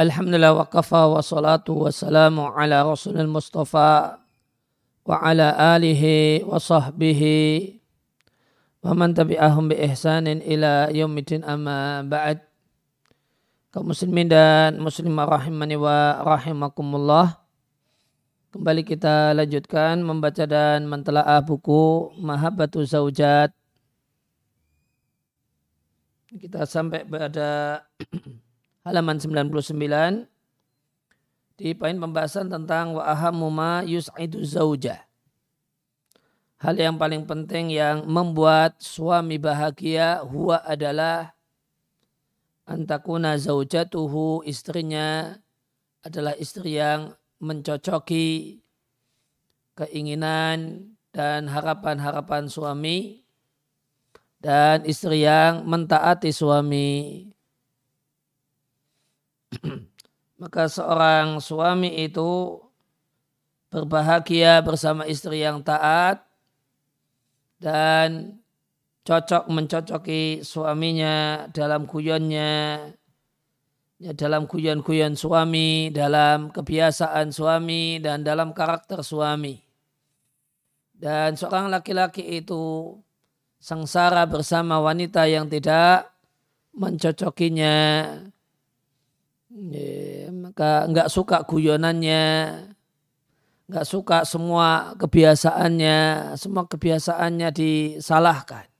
Alhamdulillah wa kafa wa salatu wa salamu ala rasulil mustafa wa ala alihi wa sahbihi wa man tabi'ahum bi ihsanin ila yaumidin amma ba'd. Kaum muslimin dan muslimah rahimani wa rahimakumullah kembali kita lanjutkan membaca dan mentelaah buku Mahabbatu Zaujat kita sampai pada halaman 99 di poin pembahasan tentang wa ahammu ma yus'idu zauja. Hal yang paling penting yang membuat suami bahagia huwa adalah antakuna zaujatuhu istrinya adalah istri yang mencocoki keinginan dan harapan-harapan suami dan istri yang mentaati suami. Maka seorang suami itu berbahagia bersama istri yang taat dan cocok mencocoki suaminya dalam kuyonnya, ya, dalam kuyon-kuyon suami, dalam kebiasaan suami, dan dalam karakter suami. Dan seorang laki-laki itu sengsara bersama wanita yang tidak mencocokinya, Ya, maka nggak suka guyonannya, nggak suka semua kebiasaannya, semua kebiasaannya disalahkan.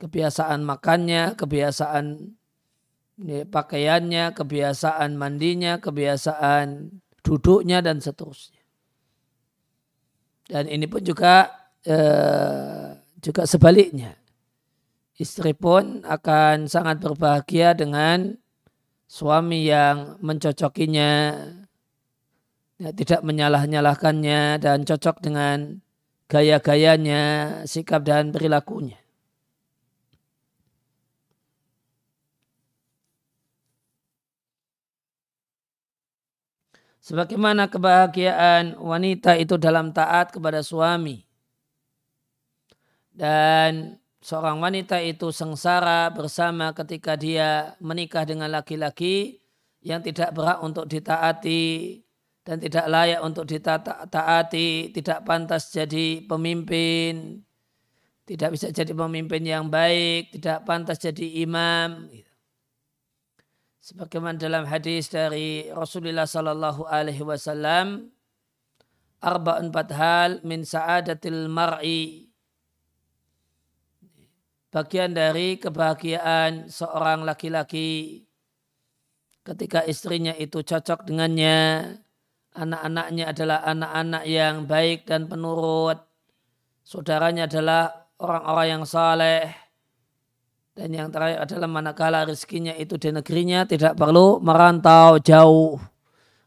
Kebiasaan makannya, kebiasaan ya, pakaiannya, kebiasaan mandinya, kebiasaan duduknya dan seterusnya. Dan ini pun juga eh, juga sebaliknya. Istri pun akan sangat berbahagia dengan suami yang mencocokinya, ya, tidak menyalah-nyalahkannya dan cocok dengan gaya-gayanya, sikap dan perilakunya. Sebagaimana kebahagiaan wanita itu dalam taat kepada suami. Dan seorang wanita itu sengsara bersama ketika dia menikah dengan laki-laki yang tidak berhak untuk ditaati dan tidak layak untuk ditaati, tidak pantas jadi pemimpin, tidak bisa jadi pemimpin yang baik, tidak pantas jadi imam. Sebagaimana dalam hadis dari Rasulullah Sallallahu Alaihi Wasallam, arba'un hal min sa'adatil mar'i bagian dari kebahagiaan seorang laki-laki ketika istrinya itu cocok dengannya, anak-anaknya adalah anak-anak yang baik dan penurut, saudaranya adalah orang-orang yang saleh, dan yang terakhir adalah manakala rezekinya itu di negerinya tidak perlu merantau jauh,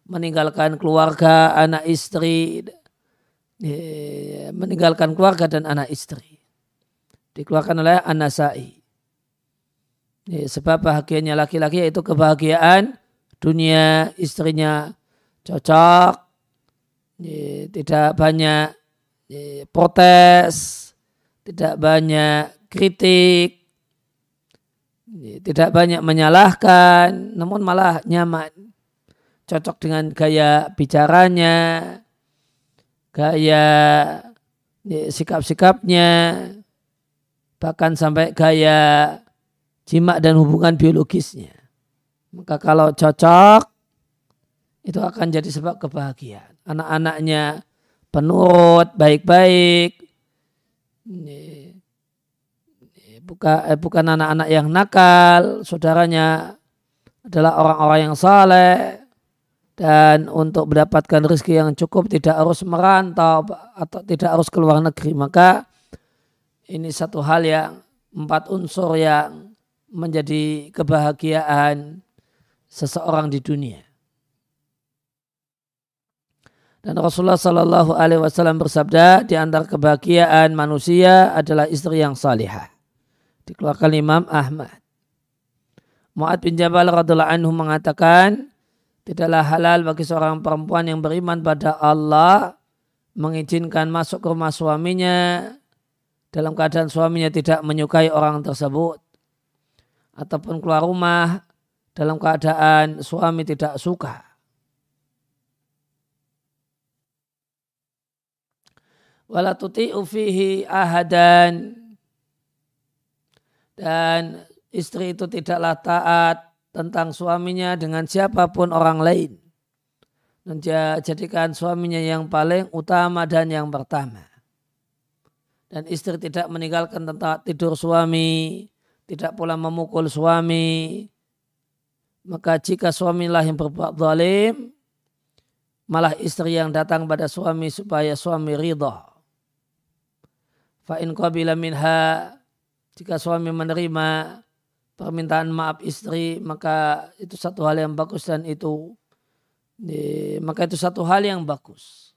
meninggalkan keluarga, anak istri, eh, meninggalkan keluarga dan anak istri dikeluarkan oleh An-Nasai. Sebab bahagianya laki-laki yaitu kebahagiaan dunia istrinya cocok, tidak banyak ya, protes, tidak banyak kritik, tidak banyak menyalahkan, namun malah nyaman, cocok dengan gaya bicaranya, gaya ya, sikap-sikapnya, bahkan sampai gaya jima dan hubungan biologisnya. Maka kalau cocok, itu akan jadi sebab kebahagiaan. Anak-anaknya penurut, baik-baik, bukan, eh, bukan anak-anak yang nakal, saudaranya adalah orang-orang yang saleh, dan untuk mendapatkan rezeki yang cukup tidak harus merantau atau tidak harus keluar negeri. Maka ini satu hal yang empat unsur yang menjadi kebahagiaan seseorang di dunia. Dan Rasulullah Shallallahu Alaihi Wasallam bersabda di antara kebahagiaan manusia adalah istri yang salihah. Dikeluarkan Imam Ahmad. Mu'ad bin Jabal radhiallahu anhu mengatakan, tidaklah halal bagi seorang perempuan yang beriman pada Allah mengizinkan masuk ke rumah suaminya dalam keadaan suaminya tidak menyukai orang tersebut ataupun keluar rumah dalam keadaan suami tidak suka. Wala tuti'u ahadan dan istri itu tidaklah taat tentang suaminya dengan siapa pun orang lain. Dan jadikan suaminya yang paling utama dan yang pertama. Dan istri tidak meninggalkan tempat tidur suami, tidak pula memukul suami. Maka jika suamilah yang berbuat zalim, malah istri yang datang pada suami supaya suami ridha. Fa'in qabila minha jika suami menerima permintaan maaf istri maka itu satu hal yang bagus dan itu maka itu satu hal yang bagus.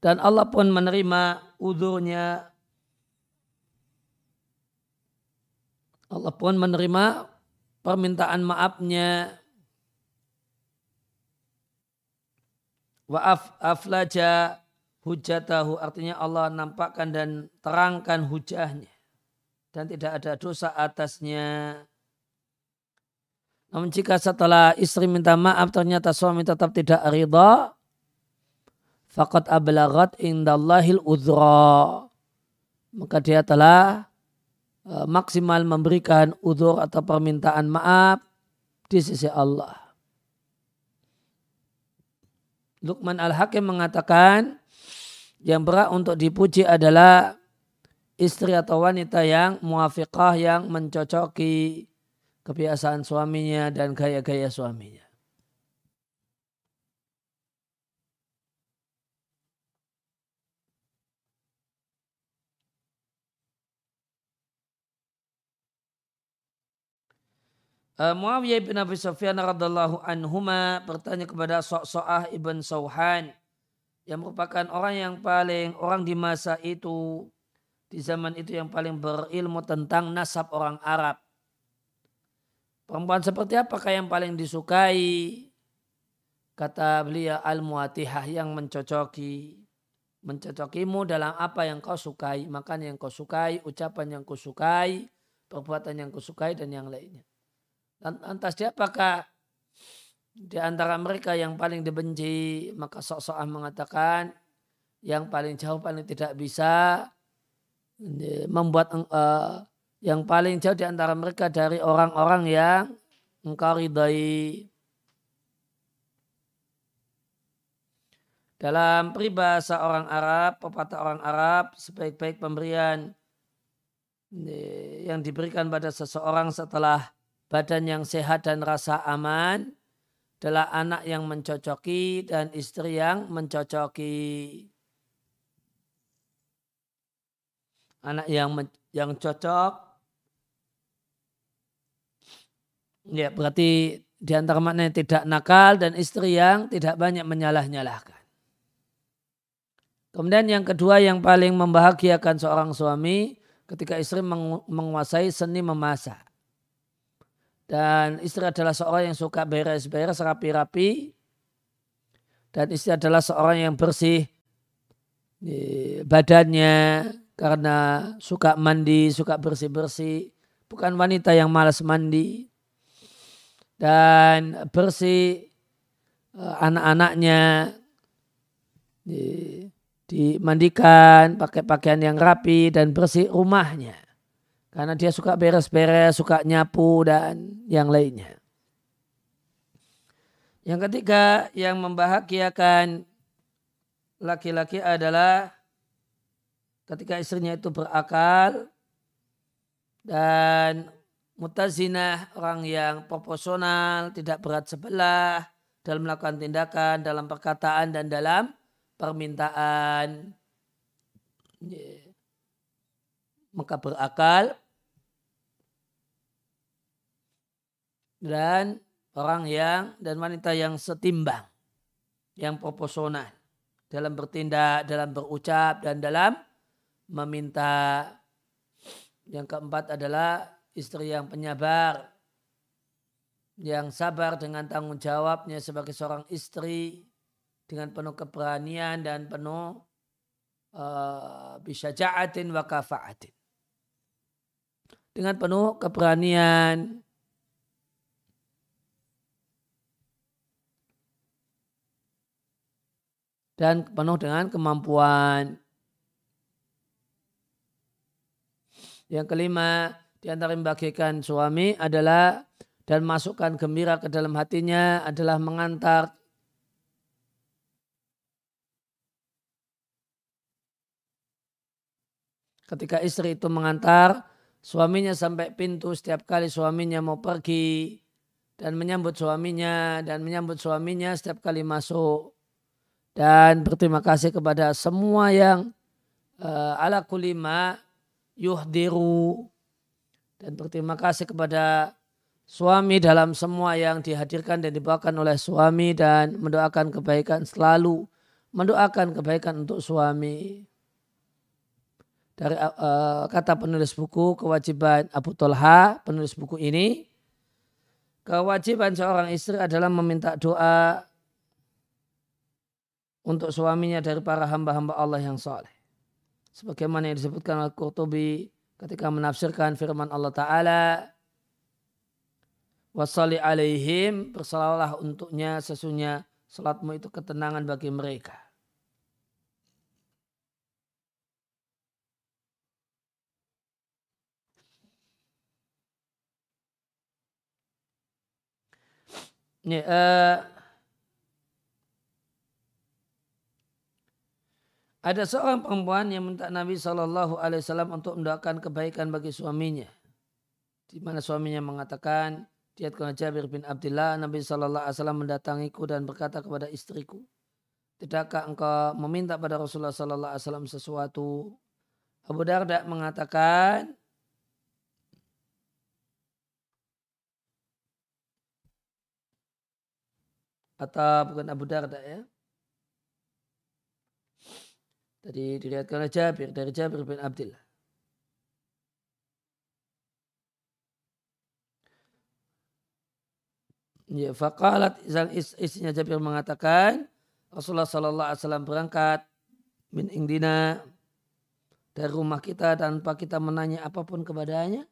Dan Allah pun menerima udurnya. Allah pun menerima permintaan maafnya. Wa aflaja hujatahu artinya Allah nampakkan dan terangkan hujahnya dan tidak ada dosa atasnya. Namun jika setelah istri minta maaf ternyata suami tetap tidak ridha, faqad ablagat indallahil udhra. Maka dia telah e, maksimal memberikan udur atau permintaan maaf di sisi Allah. Luqman Al-Hakim mengatakan, yang berat untuk dipuji adalah istri atau wanita yang muafiqah yang mencocoki kebiasaan suaminya dan gaya-gaya suaminya. Uh, Muawiyah bin Abi Sufyan radhiallahu anhuma bertanya kepada Sok-So'ah ibn Sauhan yang merupakan orang yang paling orang di masa itu di zaman itu yang paling berilmu tentang nasab orang Arab. Perempuan seperti apakah yang paling disukai? Kata beliau al-muatihah yang mencocoki. Mencocokimu dalam apa yang kau sukai. Makan yang kau sukai, ucapan yang kau sukai, perbuatan yang kau sukai dan yang lainnya. Lantas dia apakah di antara mereka yang paling dibenci maka sok-sokan mengatakan yang paling jauh paling tidak bisa membuat uh, yang paling jauh di antara mereka dari orang-orang yang engkau ridai. Dalam peribahasa orang Arab, pepatah orang Arab, sebaik-baik pemberian yang diberikan pada seseorang setelah badan yang sehat dan rasa aman adalah anak yang mencocoki dan istri yang mencocoki. Anak yang yang cocok ya berarti di antara maknanya tidak nakal dan istri yang tidak banyak menyalah-nyalahkan. Kemudian yang kedua yang paling membahagiakan seorang suami ketika istri menguasai seni memasak. Dan istri adalah seorang yang suka beres-beres rapi-rapi. Dan istri adalah seorang yang bersih badannya karena suka mandi, suka bersih-bersih. Bukan wanita yang malas mandi. Dan bersih eh, anak-anaknya dimandikan pakai pakaian yang rapi dan bersih rumahnya. Karena dia suka beres-beres, suka nyapu dan yang lainnya. Yang ketiga yang membahagiakan laki-laki adalah ketika istrinya itu berakal dan mutazinah orang yang proporsional, tidak berat sebelah dalam melakukan tindakan, dalam perkataan dan dalam permintaan. Maka berakal dan orang yang dan wanita yang setimbang, yang proporsional dalam bertindak, dalam berucap dan dalam meminta. Yang keempat adalah istri yang penyabar, yang sabar dengan tanggung jawabnya sebagai seorang istri dengan penuh keberanian dan penuh uh, bisa jaatin wa kafaatin. dengan penuh keberanian. Dan penuh dengan kemampuan. Yang kelima, di antara membagikan suami adalah dan masukkan gembira ke dalam hatinya adalah mengantar ketika istri itu mengantar suaminya sampai pintu setiap kali suaminya mau pergi dan menyambut suaminya dan menyambut suaminya setiap kali masuk dan berterima kasih kepada semua yang uh, ala kulima yuhdiru. Dan berterima kasih kepada suami dalam semua yang dihadirkan dan dibawakan oleh suami dan mendoakan kebaikan selalu. Mendoakan kebaikan untuk suami. Dari uh, kata penulis buku kewajiban Abu Tolha penulis buku ini kewajiban seorang istri adalah meminta doa untuk suaminya dari para hamba-hamba Allah yang saleh. Sebagaimana yang disebutkan oleh Qurtubi ketika menafsirkan firman Allah Ta'ala Wasali alaihim bersalawatlah untuknya sesungguhnya salatmu itu ketenangan bagi mereka. Ya, uh, ada seorang perempuan yang minta Nabi Shallallahu Alaihi Wasallam untuk mendoakan kebaikan bagi suaminya. Di mana suaminya mengatakan, Diat Jabir bin Abdullah, Nabi Shallallahu Alaihi Wasallam mendatangiku dan berkata kepada istriku, Tidakkah engkau meminta pada Rasulullah Shallallahu Alaihi Wasallam sesuatu? Abu Darda mengatakan, atau bukan Abu Darda ya. Tadi dilihatkan Jabir dari Jabir bin Abdullah. Ya, faqalat sang istrinya Jabir mengatakan Rasulullah sallallahu alaihi wasallam berangkat min indina dari rumah kita tanpa kita menanya apa pun kepadanya.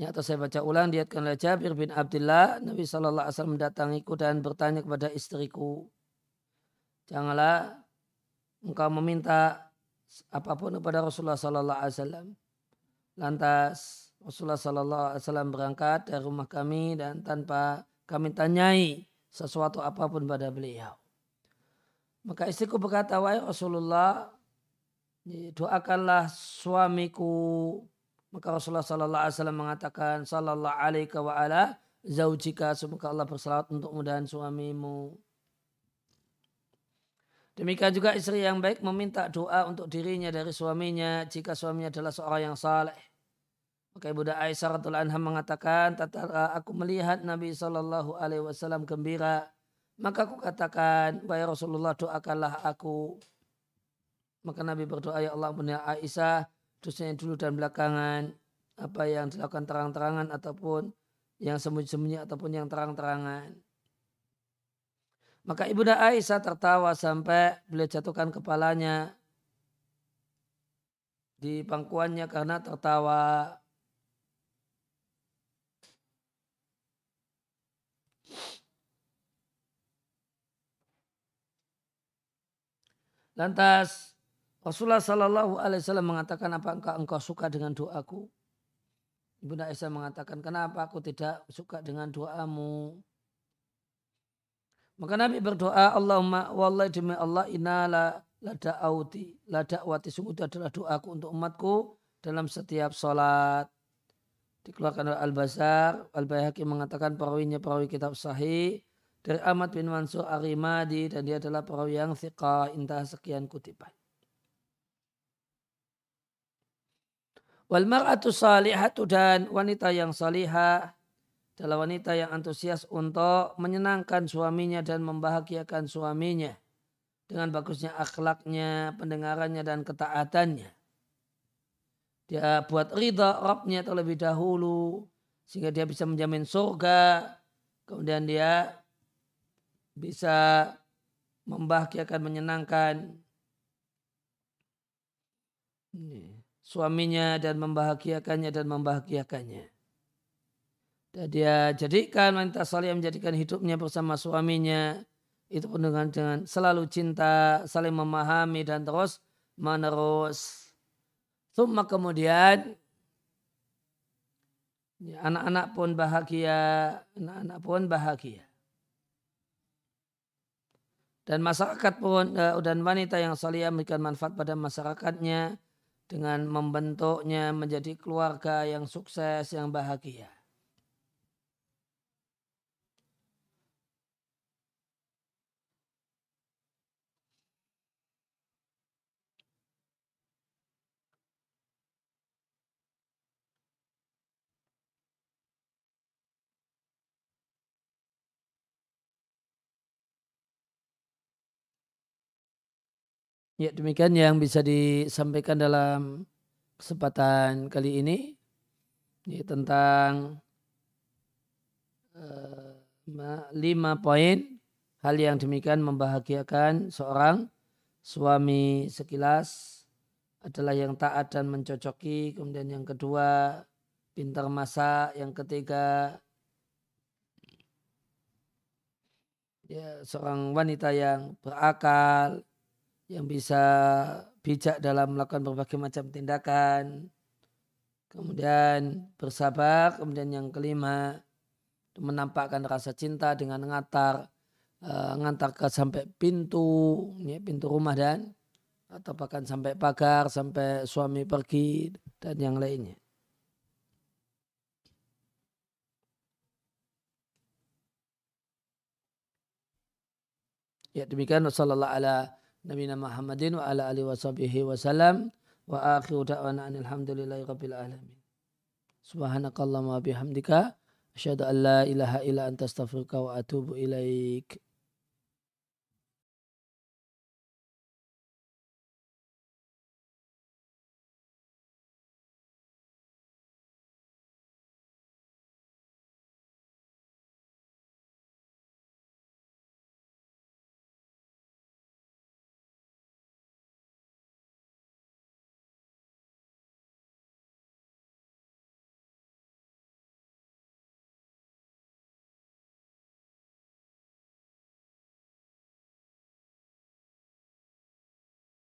Ya, atau saya baca ulang diatkan oleh Jabir bin Abdullah, Nabi Shallallahu Alaihi Wasallam mendatangiku dan bertanya kepada istriku, janganlah engkau meminta apa pun kepada Rasulullah Sallallahu Alaihi Wasallam. Lantas Rasulullah Sallallahu Alaihi Wasallam berangkat dari rumah kami dan tanpa kami tanyai sesuatu apa pun pada beliau. Maka istriku berkata, wahai Rasulullah, doakanlah suamiku maka Rasulullah Sallallahu Alaihi Wasallam mengatakan Sallallahu Alaihi wa ala zaujika semoga Allah bersalawat untuk mudahan suamimu. Demikian juga istri yang baik meminta doa untuk dirinya dari suaminya jika suaminya adalah seorang yang saleh. Maka Ibu Aisyah radhiallahu anha mengatakan, "Tatara aku melihat Nabi Shallallahu alaihi wasallam gembira, maka aku katakan, wahai Rasulullah doakanlah aku." Maka Nabi berdoa, "Ya Allah, punya Aisyah, dosanya dulu dan belakangan apa yang dilakukan terang-terangan ataupun yang sembunyi-sembunyi ataupun yang terang-terangan. Maka Ibunda Aisyah tertawa sampai beliau jatuhkan kepalanya di pangkuannya karena tertawa. Lantas Rasulullah Shallallahu Alaihi Wasallam mengatakan apa engkau, engkau suka dengan doaku? Ibunda Aisyah mengatakan kenapa aku tidak suka dengan doamu? Maka Nabi berdoa Allahumma wallahi demi Allah inala la da'auti la da'wati sungguh itu adalah doaku untuk umatku dalam setiap sholat. Dikeluarkan oleh Al-Bazar, Al-Bayhaqi mengatakan perawinya perawi kitab sahih dari Ahmad bin Mansur Arimadi dan dia adalah perawi yang thiqah intah sekian kutipan. Wal mar'atu salihatu dan wanita yang salihah adalah wanita yang antusias untuk menyenangkan suaminya dan membahagiakan suaminya dengan bagusnya akhlaknya, pendengarannya dan ketaatannya. Dia buat ridha Rabbnya terlebih dahulu sehingga dia bisa menjamin surga. Kemudian dia bisa membahagiakan, menyenangkan suaminya dan membahagiakannya dan membahagiakannya. Dan dia jadikan wanita salih menjadikan hidupnya bersama suaminya itu pun dengan, dengan selalu cinta, saling memahami dan terus menerus. Summa kemudian ya, anak-anak pun bahagia, anak-anak pun bahagia. Dan masyarakat pun eh, dan wanita yang salih memberikan manfaat pada masyarakatnya dengan membentuknya menjadi keluarga yang sukses, yang bahagia. Ya demikian yang bisa disampaikan dalam kesempatan kali ini ya, tentang uh, lima poin hal yang demikian membahagiakan seorang suami sekilas adalah yang taat dan mencocoki kemudian yang kedua pintar masak yang ketiga ya seorang wanita yang berakal yang bisa bijak dalam melakukan berbagai macam tindakan. Kemudian bersabar. Kemudian yang kelima menampakkan rasa cinta dengan ngantar uh, ngantar ke sampai pintu, ya, pintu rumah dan atau bahkan sampai pagar, sampai suami pergi dan yang lainnya. Ya demikian wasallallahu ala Nabi Muhammadin wa ala alihi wa sahbihi wa salam wa akhiru da'wana alhamdulillahi rabbil alamin. Subhanakallahumma bihamdika asyhadu an la ilaha illa anta astaghfiruka wa atubu ilaik.